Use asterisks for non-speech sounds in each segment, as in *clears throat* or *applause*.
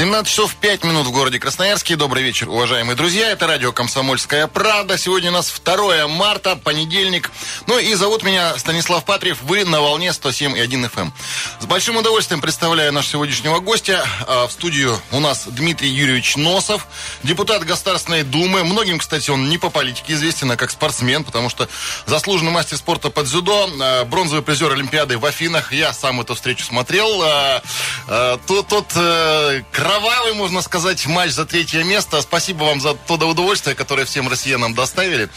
17 часов 5 минут в городе Красноярске. Добрый вечер, уважаемые друзья. Это радио «Комсомольская правда». Сегодня у нас 2 марта, понедельник. Ну и зовут меня Станислав Патриев. Вы на волне 107,1 FM. Эм. С большим удовольствием представляю нашего сегодняшнего гостя. А, в студию у нас Дмитрий Юрьевич Носов, депутат Государственной Думы. Многим, кстати, он не по политике известен, а как спортсмен, потому что заслуженный мастер спорта под дзюдо, а, бронзовый призер Олимпиады в Афинах. Я сам эту встречу смотрел. А, тот, тот э, кровавый, можно сказать, матч за третье место. Спасибо вам за то удовольствие, которое всем россиянам доставили.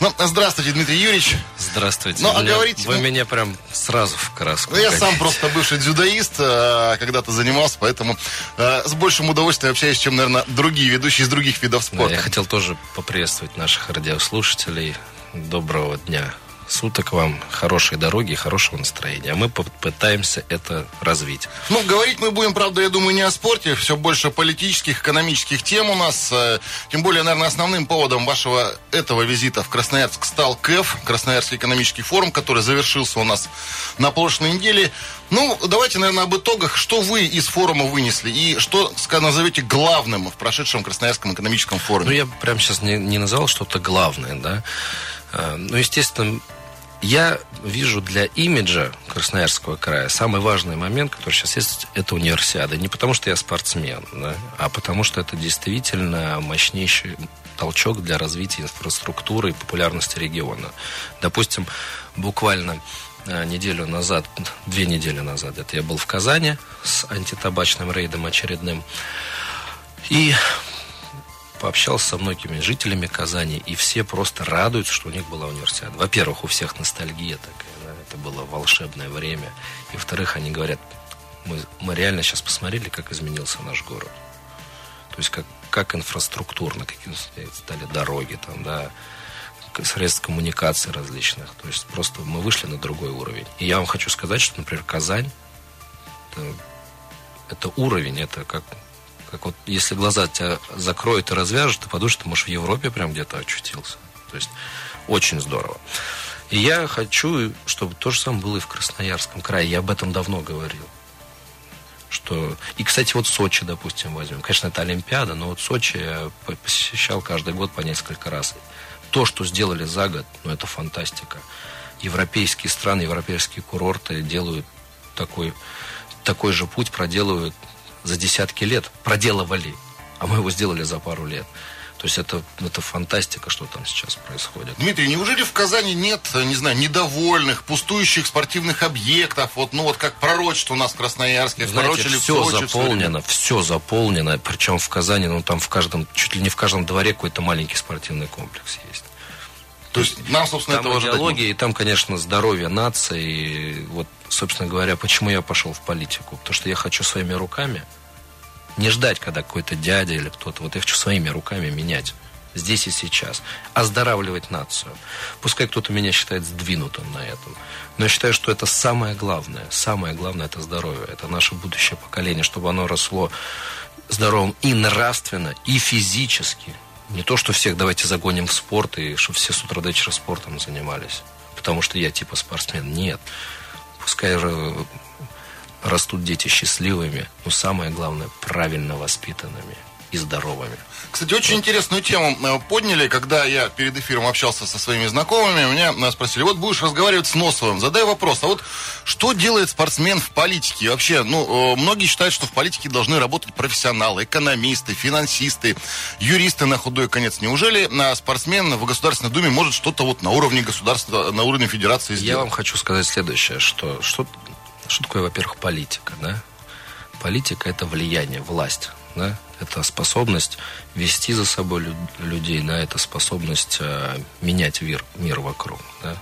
Ну, здравствуйте, Дмитрий Юрьевич. Здравствуйте. Ну, а говорите... Вы меня прям сразу в краску. Ну, я сам просто бывший дзюдоист, э, когда-то занимался, поэтому э, с большим удовольствием общаюсь, чем, наверное, другие ведущие из других видов спорта. Да, я хотел тоже поприветствовать наших радиослушателей. Доброго дня суток вам, хорошей дороги и хорошего настроения. А мы попытаемся это развить. Ну, говорить мы будем, правда, я думаю, не о спорте, все больше политических, экономических тем у нас. Э, тем более, наверное, основным поводом вашего этого визита в Красноярск стал КЭФ, Красноярский экономический форум, который завершился у нас на прошлой неделе. Ну, давайте, наверное, об итогах. Что вы из форума вынесли и что назовете главным в прошедшем Красноярском экономическом форуме? Ну, я прямо сейчас не, не назвал что-то главное, да. Э, ну, естественно, я вижу для имиджа Красноярского края самый важный момент, который сейчас есть, это универсиада. Не потому, что я спортсмен, да, а потому, что это действительно мощнейший толчок для развития инфраструктуры и популярности региона. Допустим, буквально э, неделю назад, две недели назад, это я был в Казани с антитабачным рейдом очередным. И пообщался со многими жителями Казани, и все просто радуются, что у них была универсиада. Во-первых, у всех ностальгия такая, да, это было волшебное время. И во-вторых, они говорят, мы, мы реально сейчас посмотрели, как изменился наш город. То есть как, как инфраструктурно, какие стали дороги там, да, средств коммуникации различных. То есть просто мы вышли на другой уровень. И я вам хочу сказать, что, например, Казань это, это уровень, это как как вот если глаза тебя закроют и развяжут, ты подумаешь, ты, может, в Европе прям где-то очутился. То есть очень здорово. И я хочу, чтобы то же самое было и в Красноярском крае. Я об этом давно говорил. Что... И, кстати, вот Сочи, допустим, возьмем. Конечно, это Олимпиада, но вот Сочи я посещал каждый год по несколько раз. То, что сделали за год, ну, это фантастика. Европейские страны, европейские курорты делают такой, такой же путь, проделывают за десятки лет проделывали, а мы его сделали за пару лет. То есть это, это фантастика, что там сейчас происходит. Дмитрий, неужели в Казани нет, не знаю, недовольных, пустующих спортивных объектов? Вот, ну вот как пророчество у нас в Красноярске, Знаете, все Сочи, заполнено, все заполнено. Причем в Казани, ну там в каждом, чуть ли не в каждом дворе какой-то маленький спортивный комплекс есть. То есть нам, собственно, там этого идеология, и там, конечно, здоровье нации. И вот, собственно говоря, почему я пошел в политику? Потому что я хочу своими руками не ждать, когда какой-то дядя или кто-то. Вот я хочу своими руками менять здесь и сейчас. Оздоравливать нацию. Пускай кто-то меня считает сдвинутым на этом. Но я считаю, что это самое главное. Самое главное это здоровье. Это наше будущее поколение, чтобы оно росло здоровым и нравственно, и физически. Не то, что всех давайте загоним в спорт, и чтобы все с утра до вечера спортом занимались. Потому что я типа спортсмен. Нет. Пускай растут дети счастливыми, но самое главное, правильно воспитанными и здоровыми. Кстати, очень интересную тему э, подняли, когда я перед эфиром общался со своими знакомыми, меня э, спросили, вот будешь разговаривать с Носовым, задай вопрос, а вот что делает спортсмен в политике? Вообще, ну, э, многие считают, что в политике должны работать профессионалы, экономисты, финансисты, юристы на худой конец. Неужели спортсмен в Государственной Думе может что-то вот на уровне государства, на уровне федерации сделать? Я вам хочу сказать следующее, что, что что такое, во-первых, политика, да? Политика – это влияние, власть, да? Это способность вести за собой людей, да? Это способность э, менять мир, мир вокруг, да?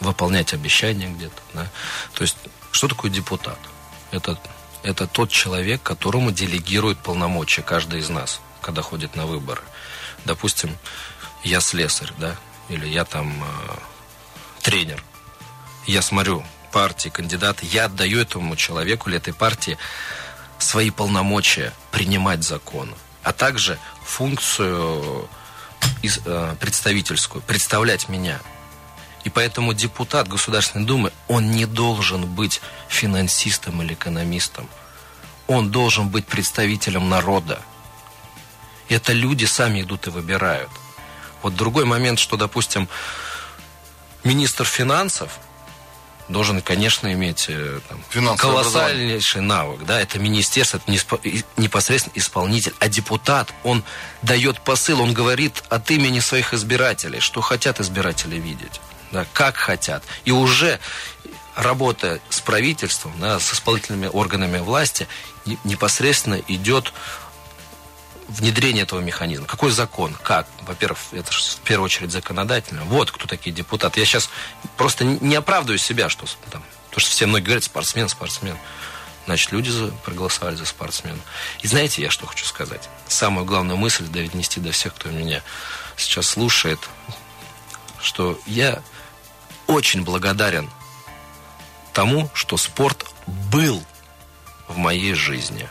Выполнять обещания где-то, да? То есть, что такое депутат? Это, это тот человек, которому делегирует полномочия каждый из нас, когда ходит на выборы. Допустим, я слесарь, да? Или я там э, тренер. Я смотрю, партии, кандидата, я отдаю этому человеку или этой партии свои полномочия принимать законы, а также функцию из, э, представительскую, представлять меня. И поэтому депутат Государственной Думы, он не должен быть финансистом или экономистом. Он должен быть представителем народа. Это люди сами идут и выбирают. Вот другой момент, что, допустим, министр финансов должен, конечно, иметь э, там, колоссальнейший навык. Да? Это министерство, это непосредственно исполнитель. А депутат, он дает посыл, он говорит от имени своих избирателей, что хотят избиратели видеть, да, как хотят. И уже работа с правительством, да, с исполнительными органами власти непосредственно идет внедрение этого механизма. Какой закон? Как? Во-первых, это же в первую очередь законодательно. Вот кто такие депутаты. Я сейчас просто не оправдываю себя, что там, потому что все многие говорят, спортсмен, спортсмен. Значит, люди за, проголосовали за спортсмена. И знаете, я что хочу сказать? Самую главную мысль довести до всех, кто меня сейчас слушает, что я очень благодарен тому, что спорт был в моей жизни.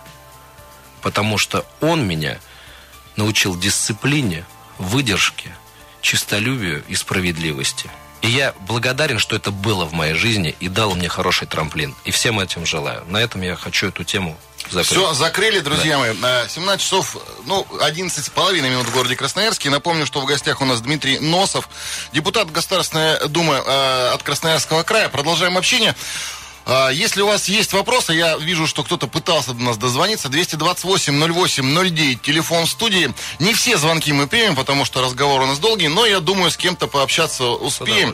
Потому что он меня научил дисциплине, выдержке, чистолюбию и справедливости. И я благодарен, что это было в моей жизни и дало мне хороший трамплин. И всем этим желаю. На этом я хочу эту тему закрыть. Все, закрыли, друзья да. мои. 17 часов, ну, 11 с половиной минут в городе Красноярске. Напомню, что в гостях у нас Дмитрий Носов, депутат Государственной Думы э, от Красноярского края. Продолжаем общение. А, если у вас есть вопросы, я вижу, что кто-то пытался до нас дозвониться. 228-08-09, телефон студии. Не все звонки мы примем, потому что разговор у нас долгий, но я думаю, с кем-то пообщаться успеем.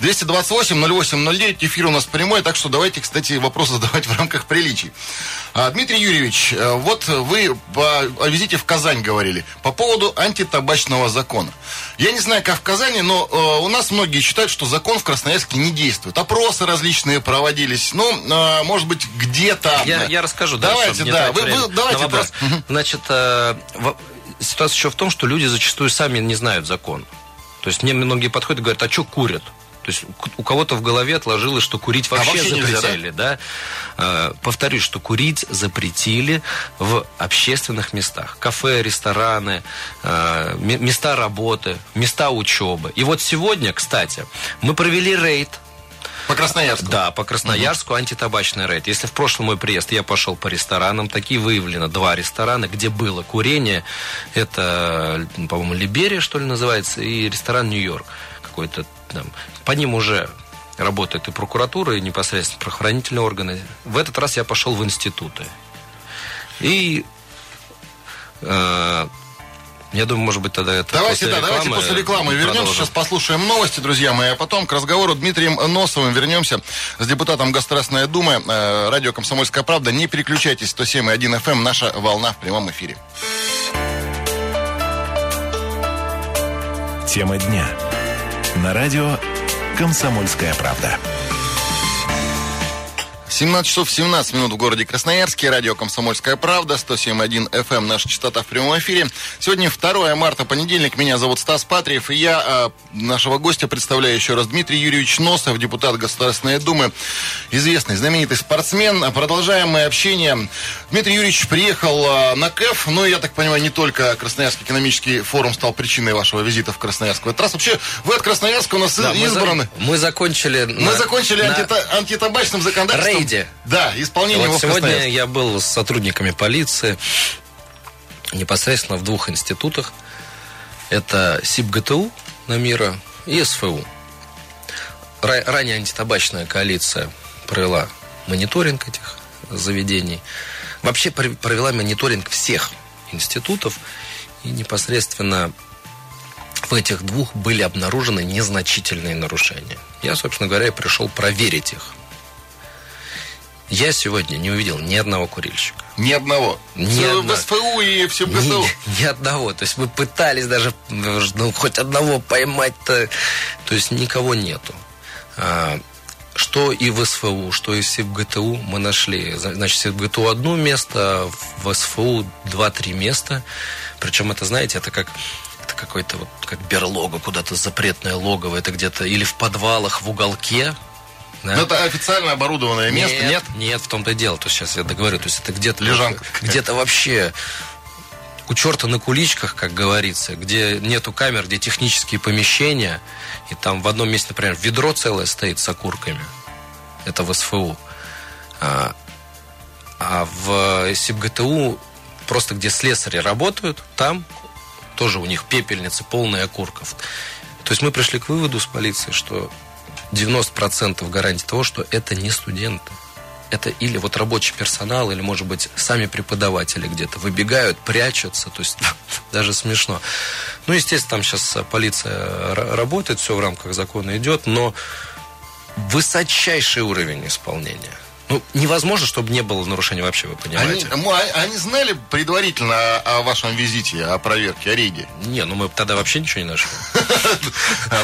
228-08-09, эфир у нас прямой, так что давайте, кстати, вопросы *laughs* задавать в рамках приличий. А, Дмитрий Юрьевич, э, вот вы о визите в Казань говорили по поводу антитабачного закона. Я не знаю, как в Казани, но э, у нас многие считают, что закон в Красноярске не действует. Опросы различные проводились есть, ну, э, может быть, где-то... Я, я расскажу, давайте, да. Вы, вы, давайте, вопрос. Да. Значит, э, ситуация еще в том, что люди зачастую сами не знают закон. То есть мне многие подходят и говорят, а что курят? То есть у кого-то в голове отложилось, что курить вообще, а вообще запретили, нельзя, да? да? Повторюсь, что курить запретили в общественных местах. Кафе, рестораны, э, места работы, места учебы. И вот сегодня, кстати, мы провели рейд по Красноярску? Да, по Красноярску угу. антитабачный рейд. Если в прошлый мой приезд я пошел по ресторанам, такие выявлено два ресторана, где было курение. Это, по-моему, Либерия, что ли, называется, и ресторан Нью-Йорк какой-то там. По ним уже работает и прокуратура, и непосредственно правоохранительные органы. В этот раз я пошел в институты. И э, я думаю, может быть, тогда это Давайте, после да, рекламы давайте после рекламы вернемся. Сейчас послушаем новости, друзья мои, а потом к разговору Дмитрием Носовым вернемся с депутатом Государственной Думы, э, радио «Комсомольская правда». Не переключайтесь, 107.1 FM, эм, наша волна в прямом эфире. Тема дня. На радио «Комсомольская правда». 17 часов 17 минут в городе Красноярске. Радио «Комсомольская правда», 107.1 FM, эм, наша частота в прямом эфире. Сегодня 2 марта, понедельник. Меня зовут Стас Патриев. И я э, нашего гостя представляю еще раз. Дмитрий Юрьевич Носов, депутат Государственной Думы. Известный, знаменитый спортсмен. Продолжаем мы общение. Дмитрий Юрьевич приехал э, на КЭФ. Ну, я так понимаю, не только Красноярский экономический форум стал причиной вашего визита в Красноярск. В этот раз вообще вы от Красноярска у нас да, избраны. Мы, за... мы закончили... Мы на... закончили на... Антита... антитабачным законодательством. Рейде. Да, исполнение вот сегодня я был с сотрудниками полиции непосредственно в двух институтах. Это СИБГТУ на мира и СФУ. Ранее антитабачная коалиция провела мониторинг этих заведений. Вообще провела мониторинг всех институтов. И непосредственно в этих двух были обнаружены незначительные нарушения. Я, собственно говоря, пришел проверить их. Я сегодня не увидел ни одного курильщика. Ни одного. Ни в одно... СПУ и все в ГТУ. Ни, ни одного. То есть мы пытались даже ну, хоть одного поймать-то. То есть никого нету. А, что и в СФУ, что и в ГТУ мы нашли. Значит, в ГТУ одно место, в СФУ два-три места. Причем это, знаете, это как это какой-то вот как берлога, куда-то запретное логово. Это где-то или в подвалах, в уголке, да? Но это официально оборудованное место, нет? Нет, нет в том-то и дело. То есть сейчас я договорю, то есть это где-то лежанка, где-то вообще у черта на куличках, как говорится, где нету камер, где технические помещения, и там в одном месте, например, ведро целое стоит с окурками. Это в СФУ. А, а в СИБГТУ просто где слесари работают, там тоже у них пепельницы полные окурков. То есть мы пришли к выводу с полицией, что 90% гарантии того, что это не студенты. Это или вот рабочий персонал, или, может быть, сами преподаватели где-то выбегают, прячутся, то есть *laughs* даже смешно. Ну, естественно, там сейчас полиция работает, все в рамках закона идет, но высочайший уровень исполнения – ну, невозможно, чтобы не было нарушений вообще, вы понимаете. Они, а, они знали предварительно о, вашем визите, о проверке, о рейде? Не, ну мы тогда вообще ничего не нашли. *laughs*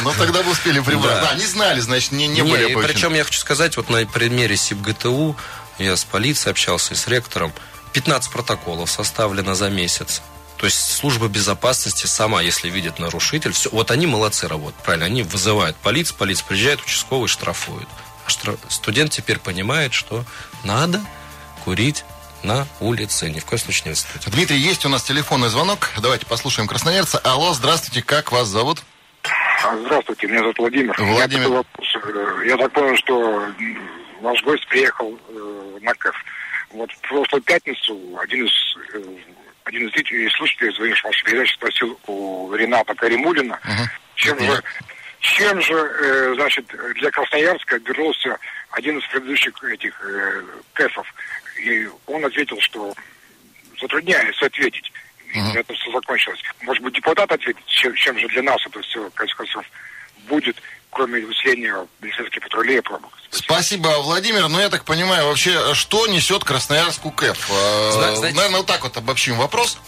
Ну тогда бы успели прибрать. Да, не знали, значит, не были Причем я хочу сказать, вот на примере СИБГТУ я с полицией общался и с ректором. 15 протоколов составлено за месяц. То есть служба безопасности сама, если видит нарушитель, все, вот они молодцы работают, правильно, они вызывают полицию, полиция приезжает, участковый штрафует. А студент теперь понимает, что надо курить на улице, ни в коем случае не в институте. Дмитрий, есть у нас телефонный звонок. Давайте послушаем красноярца. Алло, здравствуйте, как вас зовут? Здравствуйте, меня зовут Владимир. Владимир. Я, э, я так понял, что ваш гость приехал э, на КЭФ. Вот в прошлую пятницу один из э, один из зрителей, слушателей, звонивший в вашей передаче, спросил у Рената Каримулина, uh-huh. чем же чем же, э, значит, для Красноярска вернулся один из предыдущих этих э, КЭФов. И он ответил, что затрудняется ответить. И uh-huh. это все закончилось. Может быть, депутат ответит, чем, чем же для нас это все, концов будет, кроме усиления полицейских патрулей и пробок. Спасибо. Спасибо, Владимир. Ну, я так понимаю, вообще, что несет Красноярску КЭФ? А, знаете, Наверное, вот так вот обобщим вопрос.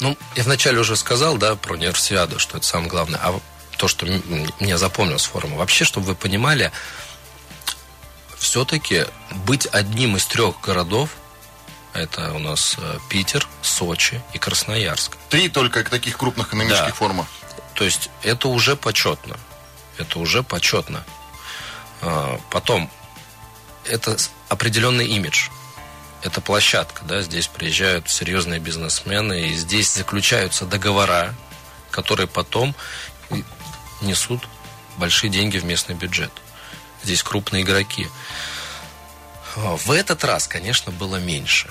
Ну, я вначале уже сказал, да, про универсиаду, что это самое главное. А то, что мне запомнилось форума. Вообще, чтобы вы понимали, все-таки быть одним из трех городов, это у нас э, Питер, Сочи и Красноярск. Три только таких крупных экономических да. форума. То есть это уже почетно. Это уже почетно. А, потом, это определенный имидж. Это площадка, да, здесь приезжают серьезные бизнесмены, и здесь заключаются договора, которые потом несут большие деньги в местный бюджет. Здесь крупные игроки. В этот раз, конечно, было меньше.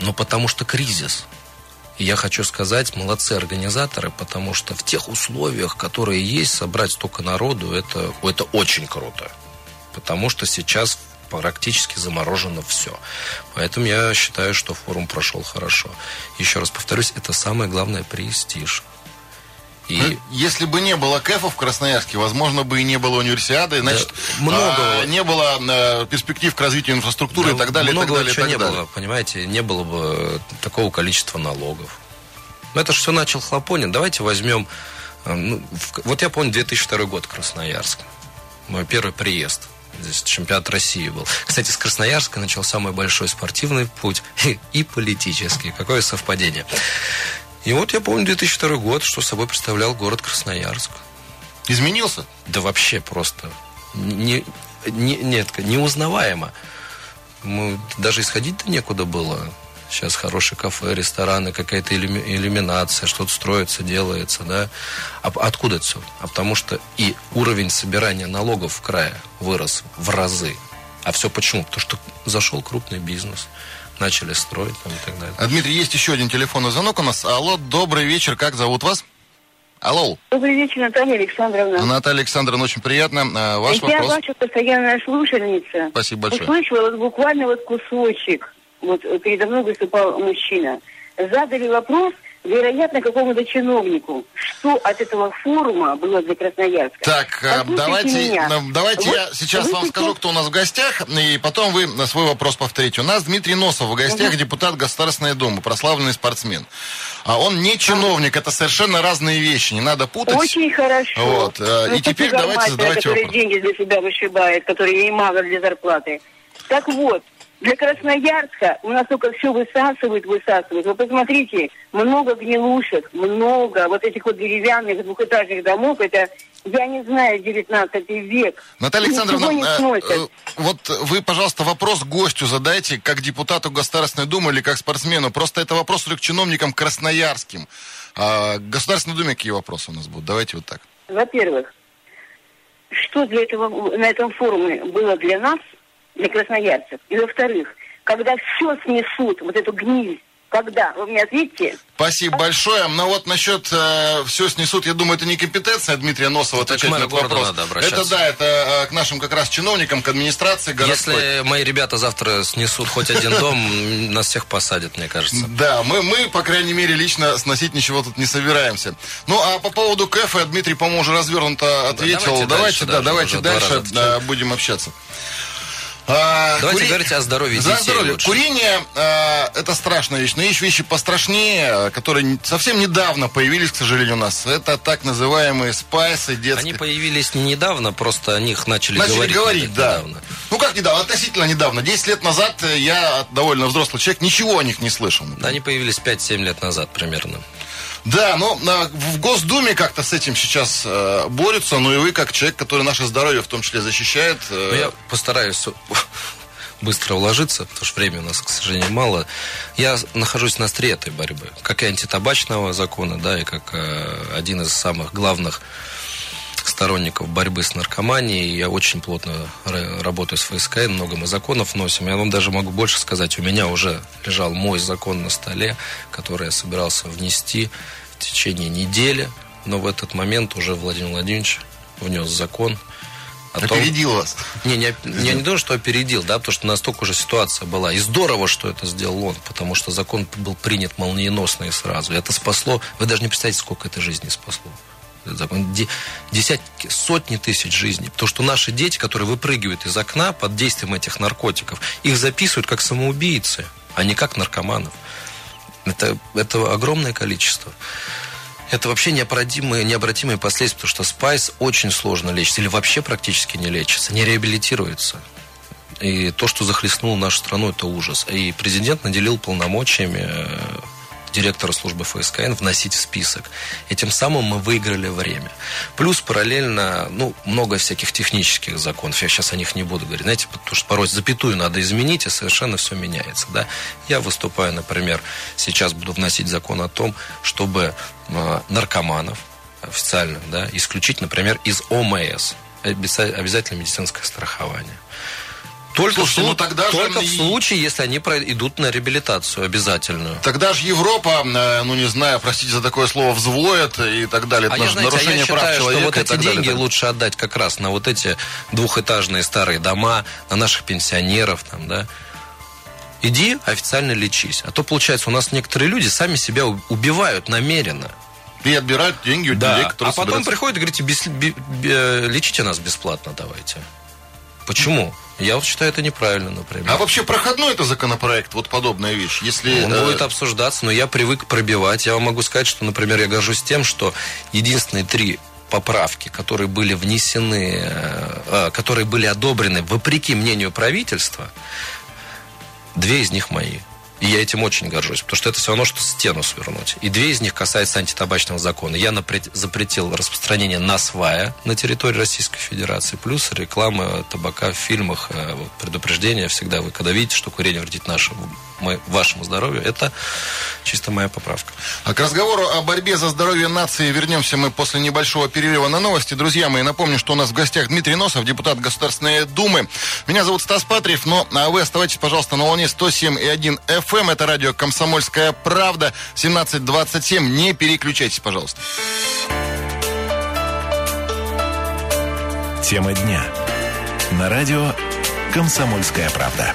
Но потому что кризис. И я хочу сказать, молодцы организаторы, потому что в тех условиях, которые есть, собрать столько народу, это, это очень круто. Потому что сейчас практически заморожено все. Поэтому я считаю, что форум прошел хорошо. Еще раз повторюсь, это самое главное престиж. И... Ну, если бы не было КЭФа в Красноярске, возможно, бы и не было универсиады, значит, да, много... а, не было а, перспектив к развитию инфраструктуры да, и так далее. Много и так далее, чего так не далее. было, понимаете, не было бы такого количества налогов. Но это же все начал Хлопонин. Давайте возьмем... А, ну, в, вот я помню 2002 год Красноярск. Мой первый приезд. Здесь чемпионат России был. Кстати, с Красноярска начал самый большой спортивный путь *laughs* и политический. Какое совпадение. И вот я помню 2002 год, что собой представлял город Красноярск. Изменился? Да вообще просто. Не, не, нет, неузнаваемо. Мы, даже исходить-то некуда было. Сейчас хорошие кафе, рестораны, какая-то иллюминация, что-то строится, делается, да. А откуда это все? А потому что и уровень собирания налогов в крае вырос в разы. А все почему? Потому что зашел крупный бизнес начали строить там, и так далее. А, Дмитрий, есть еще один телефонный звонок у нас. Алло, добрый вечер, как зовут вас? Алло. Добрый вечер, Наталья Александровна. Наталья Александровна, очень приятно. А, ваш Я вопрос. ваша постоянная слушательница. Спасибо большое. Услышала вот буквально вот кусочек. Вот передо мной выступал мужчина. Задали вопрос, вероятно, какому-то чиновнику. Что от этого форума было для Красноярска? Так, э, Послушайте давайте, меня. давайте вот я сейчас вам сейчас... скажу, кто у нас в гостях, и потом вы на свой вопрос повторите. У нас Дмитрий Носов в гостях, угу. депутат Государственной Думы, прославленный спортсмен. А он не чиновник, это совершенно разные вещи, не надо путать. Очень хорошо. Вот. Э, ну, и теперь давайте задавайте который вопрос. деньги для себя вышибает, который ей мало для зарплаты. Так вот, для Красноярска у нас только все высасывает, высасывает. Вы посмотрите, много гнилушек, много вот этих вот деревянных двухэтажных домов, это Я не знаю, 19 век. Наталья Александровна, э, э, вот вы, пожалуйста, вопрос гостю задайте, как депутату Государственной Думы или как спортсмену. Просто это вопрос уже к чиновникам красноярским. А Государственной Думе какие вопросы у нас будут? Давайте вот так. Во-первых, что для этого на этом форуме было для нас, для красноярцев? И во-вторых, когда все снесут, вот эту гниль, когда? Вы мне ответьте. Спасибо большое. Но вот насчет э, все снесут, я думаю, это не компетенция Дмитрия Носова Это отвечать на этот вопрос. надо обращаться. Это да, это э, к нашим как раз чиновникам, к администрации городской. Если мои ребята завтра снесут хоть один дом, *laughs* нас всех посадят, мне кажется. Да, мы, мы, по крайней мере, лично сносить ничего тут не собираемся. Ну, а по поводу КЭФа Дмитрий, по-моему, уже развернуто ответил. давайте давайте, дальше, да, давайте дальше будем общаться. А, Давайте говорить о здоровье За детей здоровье. лучше. Курение а, это страшная вещь, но есть вещи пострашнее, которые совсем недавно появились, к сожалению, у нас. Это так называемые спайсы детские. Они появились не недавно, просто о них начали, Начали говорить, говорить, да. недавно. Ну как недавно, относительно недавно. Десять лет назад я, довольно взрослый человек, ничего о них не слышал. Да, Они появились 5-7 лет назад примерно. Да, но на- в Госдуме как-то с этим сейчас э, борются, ну и вы, как человек, который наше здоровье в том числе защищает. э, Но я постараюсь *laughs* быстро уложиться, потому что времени у нас, к сожалению, мало. Я нахожусь на острие этой борьбы, как и антитабачного закона, да, и как э, один из самых главных сторонников борьбы с наркоманией. Я очень плотно ра- работаю с ФСКН, много мы законов носим. Я вам даже могу больше сказать, у меня уже лежал мой закон на столе, который я собирался внести в течение недели, но в этот момент уже Владимир Владимирович внес закон о том, опередил вас. не, не, я не думаю, что опередил, да, потому что настолько уже ситуация была. И здорово, что это сделал он, потому что закон был принят молниеносно и сразу. Это спасло, вы даже не представляете, сколько это жизни спасло. Десятки, сотни тысяч жизней. Потому что наши дети, которые выпрыгивают из окна под действием этих наркотиков, их записывают как самоубийцы, а не как наркоманов. Это, это огромное количество. Это вообще необратимые, необратимые последствия, потому что спайс очень сложно лечится, или вообще практически не лечится, не реабилитируется. И то, что захлестнуло нашу страну, это ужас. И президент наделил полномочиями э, директора службы ФСКН вносить в список. И тем самым мы выиграли время. Плюс параллельно, ну, много всяких технических законов. Я сейчас о них не буду говорить. Знаете, потому что порой запятую надо изменить, и совершенно все меняется. Да? Я выступаю, например, сейчас буду вносить закон о том, чтобы э, наркоманов официально да, исключить, например, из ОМС. Обяза- Обязательное медицинское страхование. Только, Слушайте, в, ну тогда же только в и- случае, если они идут на реабилитацию обязательную. Тогда же Европа, э, ну не знаю, простите за такое слово, взвоет и так далее. Это А я, наше знаете, а я нарушение прав считаю, что человека вот и эти деньги далее. лучше отдать как раз на вот эти двухэтажные старые дома, на наших пенсионеров там, да. Иди официально лечись. А то, получается, у нас некоторые люди сами себя убивают намеренно. И отбирают деньги у людей, а которые потом собираются- приходят и говорите, «Бес- бе- бе- лечите нас бесплатно давайте. Почему? Я вот считаю это неправильно, например. А вообще проходной это законопроект, вот подобная вещь. Если Он э, будет обсуждаться, но я привык пробивать. Я вам могу сказать, что, например, я горжусь тем, что единственные три поправки, которые были внесены, э, э, которые были одобрены вопреки мнению правительства, две из них мои. И я этим очень горжусь, потому что это все равно, что стену свернуть. И две из них касаются антитабачного закона. Я запретил распространение насвая на территории Российской Федерации, плюс реклама табака в фильмах, э, предупреждение всегда. Вы когда видите, что курение вредит нашему, мо- вашему здоровью, это чисто моя поправка. А к разговору о борьбе за здоровье нации вернемся мы после небольшого перерыва на новости. Друзья мои, напомню, что у нас в гостях Дмитрий Носов, депутат Государственной Думы. Меня зовут Стас Патриев, но а вы оставайтесь, пожалуйста, на волне 107,1 FM. Это радио «Комсомольская правда», 1727. Не переключайтесь, пожалуйста. Тема дня. На радио «Комсомольская правда».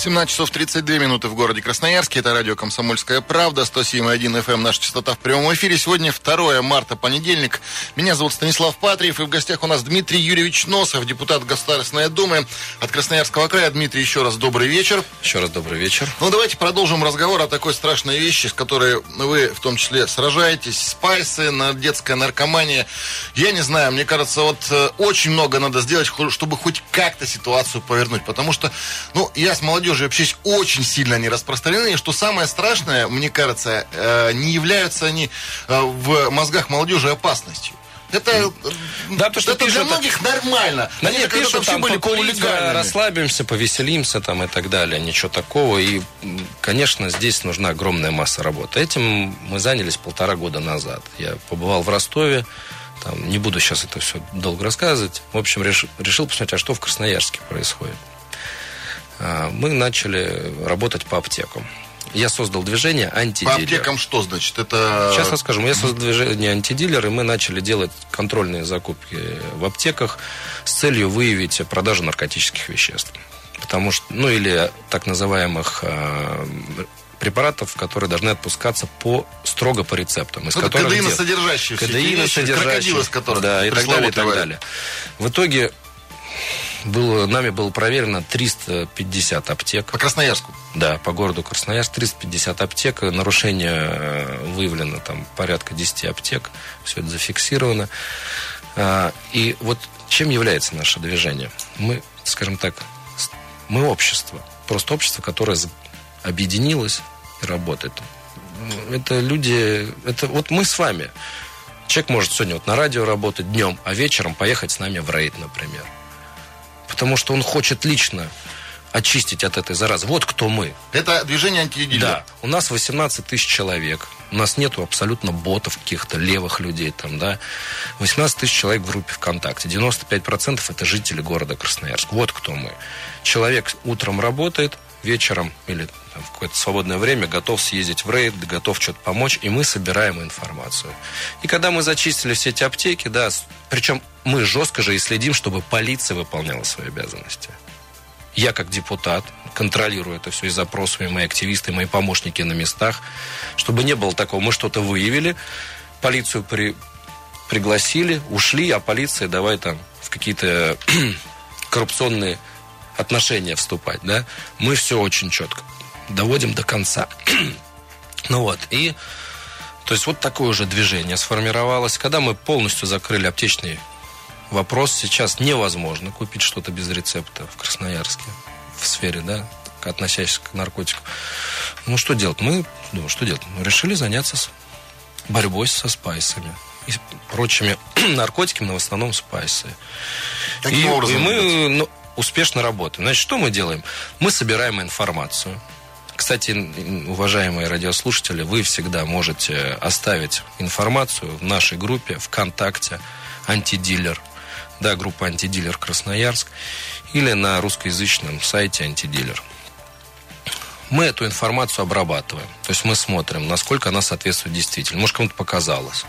17 часов 32 минуты в городе Красноярске. Это радио «Комсомольская правда», 107,1 FM, наша частота в прямом эфире. Сегодня 2 марта, понедельник. Меня зовут Станислав Патриев, и в гостях у нас Дмитрий Юрьевич Носов, депутат Государственной Думы от Красноярского края. Дмитрий, еще раз добрый вечер. Еще раз добрый вечер. Ну, давайте продолжим разговор о такой страшной вещи, с которой вы в том числе сражаетесь. Спайсы, на- детская наркомания. Я не знаю, мне кажется, вот э, очень много надо сделать, чтобы хоть как-то ситуацию повернуть. Потому что, ну, я с молодежью молодежи вообще очень сильно они распространены. И что самое страшное, мне кажется, э, не являются они э, в мозгах молодежи опасностью. Это, да, то, что это пишут, для многих нормально. Да нет, пишут, там, были полулегальными. расслабимся, повеселимся там и так далее. Ничего такого. И, конечно, здесь нужна огромная масса работы. Этим мы занялись полтора года назад. Я побывал в Ростове. Там, не буду сейчас это все долго рассказывать. В общем, решил, решил посмотреть, а что в Красноярске происходит. А, мы начали работать по аптекам. Я создал движение антидилер. По аптекам что значит? Это... Сейчас расскажу. Я создал движение антидилер, и мы начали делать контрольные закупки в аптеках с целью выявить продажу наркотических веществ. Потому что, ну или так называемых э, препаратов, которые должны отпускаться по строго по рецептам. Из ну, которых кадеиносодержащие. Кадеиносодержащие. Да, и так далее, и так далее. В итоге было, нами было проверено 350 аптек. По Красноярску? Да, по городу Красноярск 350 аптек. Нарушение э, выявлено там порядка 10 аптек. Все это зафиксировано. А, и вот чем является наше движение? Мы, скажем так, мы общество. Просто общество, которое объединилось и работает. Это люди, это вот мы с вами. Человек может сегодня вот на радио работать днем, а вечером поехать с нами в рейд, например потому что он хочет лично очистить от этой заразы. Вот кто мы. Это движение антиидиллия. Да. У нас 18 тысяч человек. У нас нету абсолютно ботов каких-то левых людей там, да. 18 тысяч человек в группе ВКонтакте. 95% это жители города Красноярск. Вот кто мы. Человек утром работает, вечером или там, в какое-то свободное время готов съездить в рейд, готов что-то помочь, и мы собираем информацию. И когда мы зачистили все эти аптеки, да, причем мы жестко же и следим, чтобы полиция выполняла свои обязанности. Я как депутат контролирую это все и запрашиваю мои активисты, мои помощники на местах, чтобы не было такого, мы что-то выявили, полицию при, пригласили, ушли, а полиция давай там в какие-то *clears throat* коррупционные отношения вступать, да, мы все очень четко доводим до конца. *clears throat* ну вот, и то есть вот такое уже движение сформировалось. Когда мы полностью закрыли аптечный вопрос, сейчас невозможно купить что-то без рецепта в Красноярске, в сфере, да, относящейся к наркотикам. Ну, что делать? Мы, ну, что делать? Мы решили заняться борьбой со спайсами и прочими *clears throat* наркотиками, но в основном спайсы. Каким и, образом? И мы, ну, успешно работаем. Значит, что мы делаем? Мы собираем информацию. Кстати, уважаемые радиослушатели, вы всегда можете оставить информацию в нашей группе ВКонтакте «Антидилер». Да, группа «Антидилер Красноярск» или на русскоязычном сайте «Антидилер». Мы эту информацию обрабатываем. То есть мы смотрим, насколько она соответствует действительности. Может, кому-то показалось.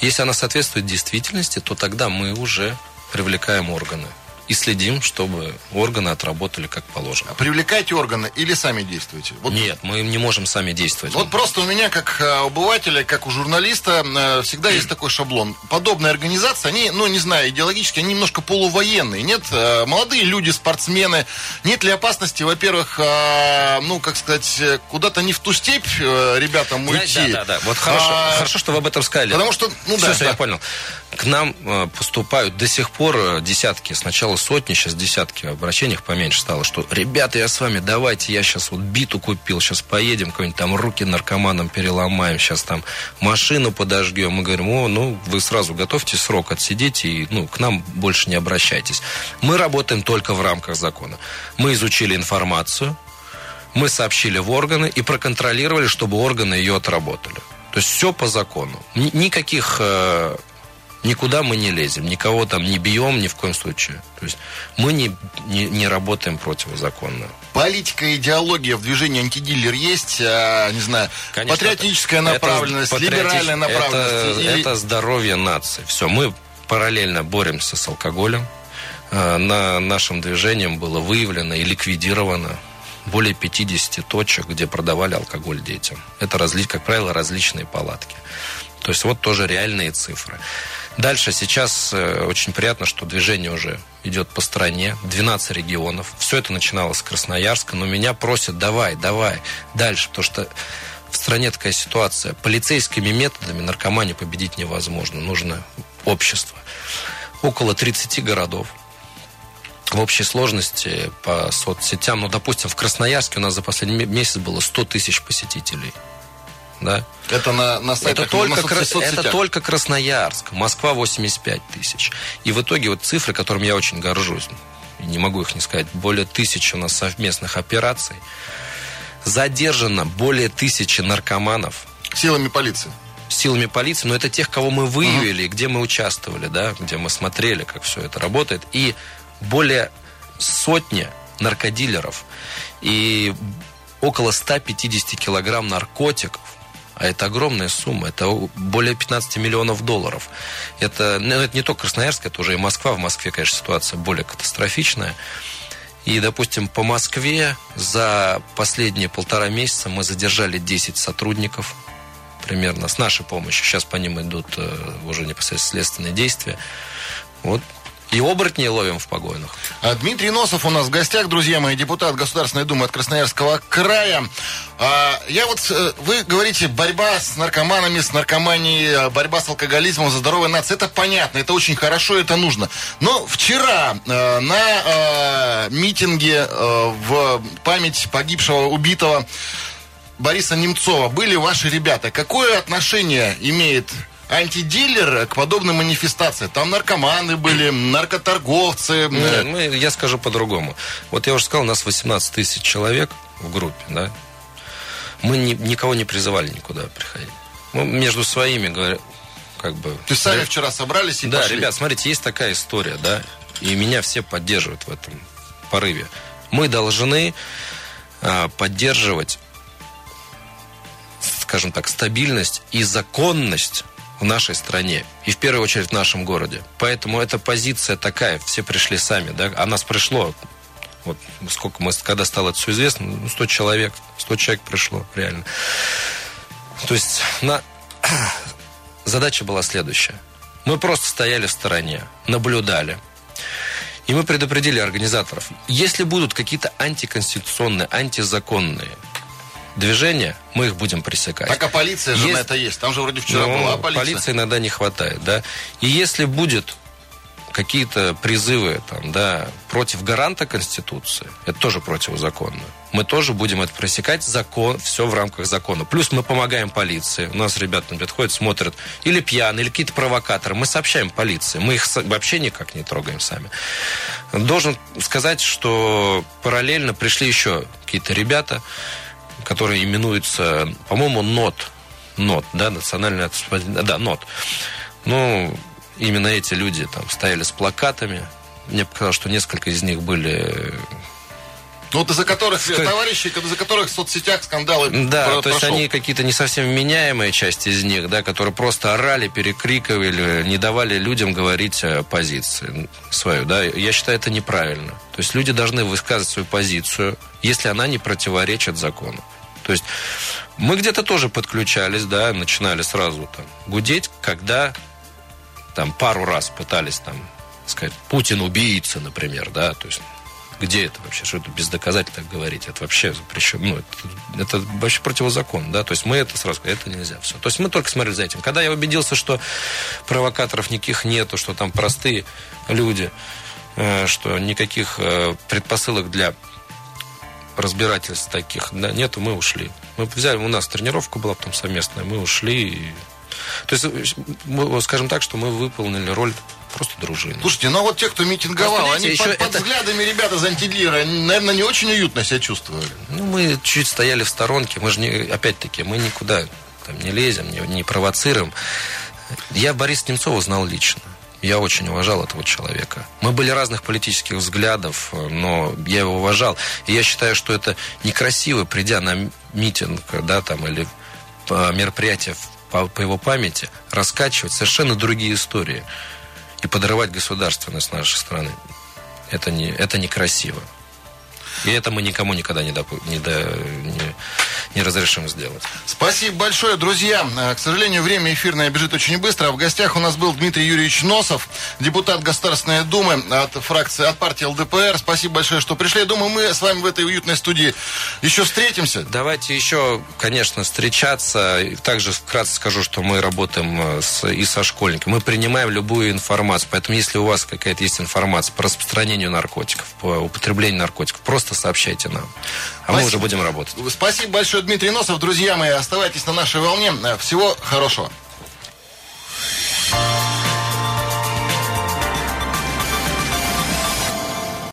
Если она соответствует действительности, то тогда мы уже привлекаем органы и следим, чтобы органы отработали как положено. А привлекаете органы или сами действуете? Вот... Нет, мы не можем сами действовать. Вот просто у меня, как э, обывателя, как у журналиста, э, всегда есть такой шаблон. Подобные организации, они, ну, не знаю, идеологически, они немножко полувоенные. Нет, э, молодые люди, спортсмены. Нет ли опасности, во-первых, ну, как сказать, куда-то не в ту степь ребятам уйти? Да, да, да. Вот хорошо, а... хорошо, что вы об этом сказали. Потому что, ну все, да. Все, да. я понял. К нам поступают до сих пор десятки, сначала сотни, сейчас десятки обращений поменьше стало, что ребята, я с вами, давайте, я сейчас вот биту купил, сейчас поедем, какой-нибудь там руки наркоманам переломаем, сейчас там машину подожгем. Мы говорим, о, ну, вы сразу готовьте срок отсидеть и, ну, к нам больше не обращайтесь. Мы работаем только в рамках закона. Мы изучили информацию, мы сообщили в органы и проконтролировали, чтобы органы ее отработали. То есть все по закону. Никаких э, никуда мы не лезем, никого там не бьем ни в коем случае. То есть мы не, не, не работаем противозаконно. Политика, идеология в движении антидилер есть, а, не знаю, Конечно, патриотическая это, направленность, это, либеральная направленность. Это, или... это здоровье нации. Все, мы параллельно боремся с алкоголем. А, на нашем движении было выявлено и ликвидировано более 50 точек, где продавали алкоголь детям. Это, разли, как правило, различные палатки. То есть вот тоже реальные цифры. Дальше сейчас э, очень приятно, что движение уже идет по стране, 12 регионов. Все это начиналось с Красноярска, но меня просят, давай, давай, дальше, потому что в стране такая ситуация. Полицейскими методами наркоманию победить невозможно. Нужно общество. Около 30 городов в общей сложности по соцсетям, ну, допустим, в Красноярске у нас за последний месяц было 100 тысяч посетителей. Да? Это на, на сайтах, это только, на соц... это только Красноярск, Москва 85 тысяч. И в итоге вот цифры, которыми я очень горжусь, не могу их не сказать, более тысячи у нас совместных операций. Задержано более тысячи наркоманов. Силами полиции силами полиции, но это тех, кого мы выявили, uh-huh. где мы участвовали, да, где мы смотрели, как все это работает. И более сотни наркодилеров и около 150 килограмм наркотиков. А это огромная сумма. Это более 15 миллионов долларов. Это, ну, это не только Красноярск, это уже и Москва. В Москве, конечно, ситуация более катастрофичная. И, допустим, по Москве за последние полтора месяца мы задержали 10 сотрудников примерно с нашей помощью. Сейчас по ним идут э, уже непосредственно следственные действия. Вот и оборотней ловим в погонах. А Дмитрий Носов у нас в гостях, друзья мои, депутат Государственной Думы от Красноярского края. А, я вот, э, вы говорите, борьба с наркоманами, с наркоманией, а, борьба с алкоголизмом за здоровье нации. Это понятно, это очень хорошо, это нужно. Но вчера э, на э, митинге э, в память погибшего, убитого Бориса Немцова были ваши ребята. Какое отношение имеет антидилер к подобным манифестациям. Там наркоманы были, наркоторговцы. Нет, мы, я скажу по-другому. Вот я уже сказал, у нас 18 тысяч человек в группе, да. Мы ни, никого не призывали никуда приходить. Мы между своими говорим, как бы... Есть сами вчера собрались и Да, пошли. ребят, смотрите, есть такая история, да, и меня все поддерживают в этом порыве. Мы должны а, поддерживать, скажем так, стабильность и законность в нашей стране и в первую очередь в нашем городе. Поэтому эта позиция такая, все пришли сами, да, а нас пришло, вот сколько мы, когда стало это все известно, ну, 100 человек, 100 человек пришло, реально. То есть на... *clears throat* задача была следующая. Мы просто стояли в стороне, наблюдали. И мы предупредили организаторов, если будут какие-то антиконституционные, антизаконные движения, мы их будем пресекать. Так а полиция же есть... на это есть. Там же вроде вчера ну, была полиция. Полиции иногда не хватает, да. И если будет какие-то призывы там, да, против гаранта Конституции, это тоже противозаконно. Мы тоже будем это пресекать, закон, все в рамках закона. Плюс мы помогаем полиции. У нас ребята, например, ходят, смотрят, или пьяные, или какие-то провокаторы. Мы сообщаем полиции. Мы их вообще никак не трогаем сами. Должен сказать, что параллельно пришли еще какие-то ребята, который именуется, по-моему, НОТ. НОТ, да, национальный... Да, НОТ. Ну, именно эти люди там стояли с плакатами. Мне показалось, что несколько из них были ну, вот из-за которых, Ск... товарищи, из-за которых в соцсетях скандалы Да, про- то есть они какие-то не совсем меняемые части из них, да, которые просто орали, перекрикивали, не давали людям говорить позиции свою, да. Я считаю, это неправильно. То есть люди должны высказывать свою позицию, если она не противоречит закону. То есть мы где-то тоже подключались, да, начинали сразу там гудеть, когда там пару раз пытались там сказать, Путин убийца, например, да, то есть где это вообще? Что это без доказательств говорить? Это вообще запрещено. Ну, это, это вообще противозаконно, да? То есть мы это сразу это нельзя. Все. То есть мы только смотрели за этим. Когда я убедился, что провокаторов никаких нету, что там простые люди, э, что никаких э, предпосылок для разбирательств таких да, нету, мы ушли. Мы взяли, у нас тренировка была потом совместная, мы ушли. И... То есть, скажем так, что мы выполнили роль просто дружины. Слушайте, ну а вот те, кто митинговал, они еще под, это... под взглядами ребята из антидилера, наверное, не очень уютно себя чувствовали. Ну, мы чуть стояли в сторонке, мы же, не, опять-таки, мы никуда там не лезем, не, не провоцируем. Я Бориса Немцова знал лично. Я очень уважал этого человека. Мы были разных политических взглядов, но я его уважал. И я считаю, что это некрасиво, придя на митинг, да, там, или мероприятие по, по его памяти, раскачивать совершенно другие истории и подрывать государственность нашей страны. Это, не, это некрасиво. И это мы никому никогда не, допу- не, до, не, не разрешим сделать. Спасибо большое, друзья. Э, к сожалению, время эфирное бежит очень быстро. В гостях у нас был Дмитрий Юрьевич Носов, депутат Государственной Думы от фракции, от партии ЛДПР. Спасибо большое, что пришли. Думаю, мы с вами в этой уютной студии еще встретимся. Давайте еще, конечно, встречаться. Также вкратце скажу, что мы работаем э, с, и со школьниками. Мы принимаем любую информацию. Поэтому, если у вас какая-то есть информация по распространению наркотиков, по употреблению наркотиков, просто сообщайте нам. А Спасибо. мы уже будем работать. Спасибо большое, Дмитрий Носов. Друзья мои, оставайтесь на нашей волне. Всего хорошего.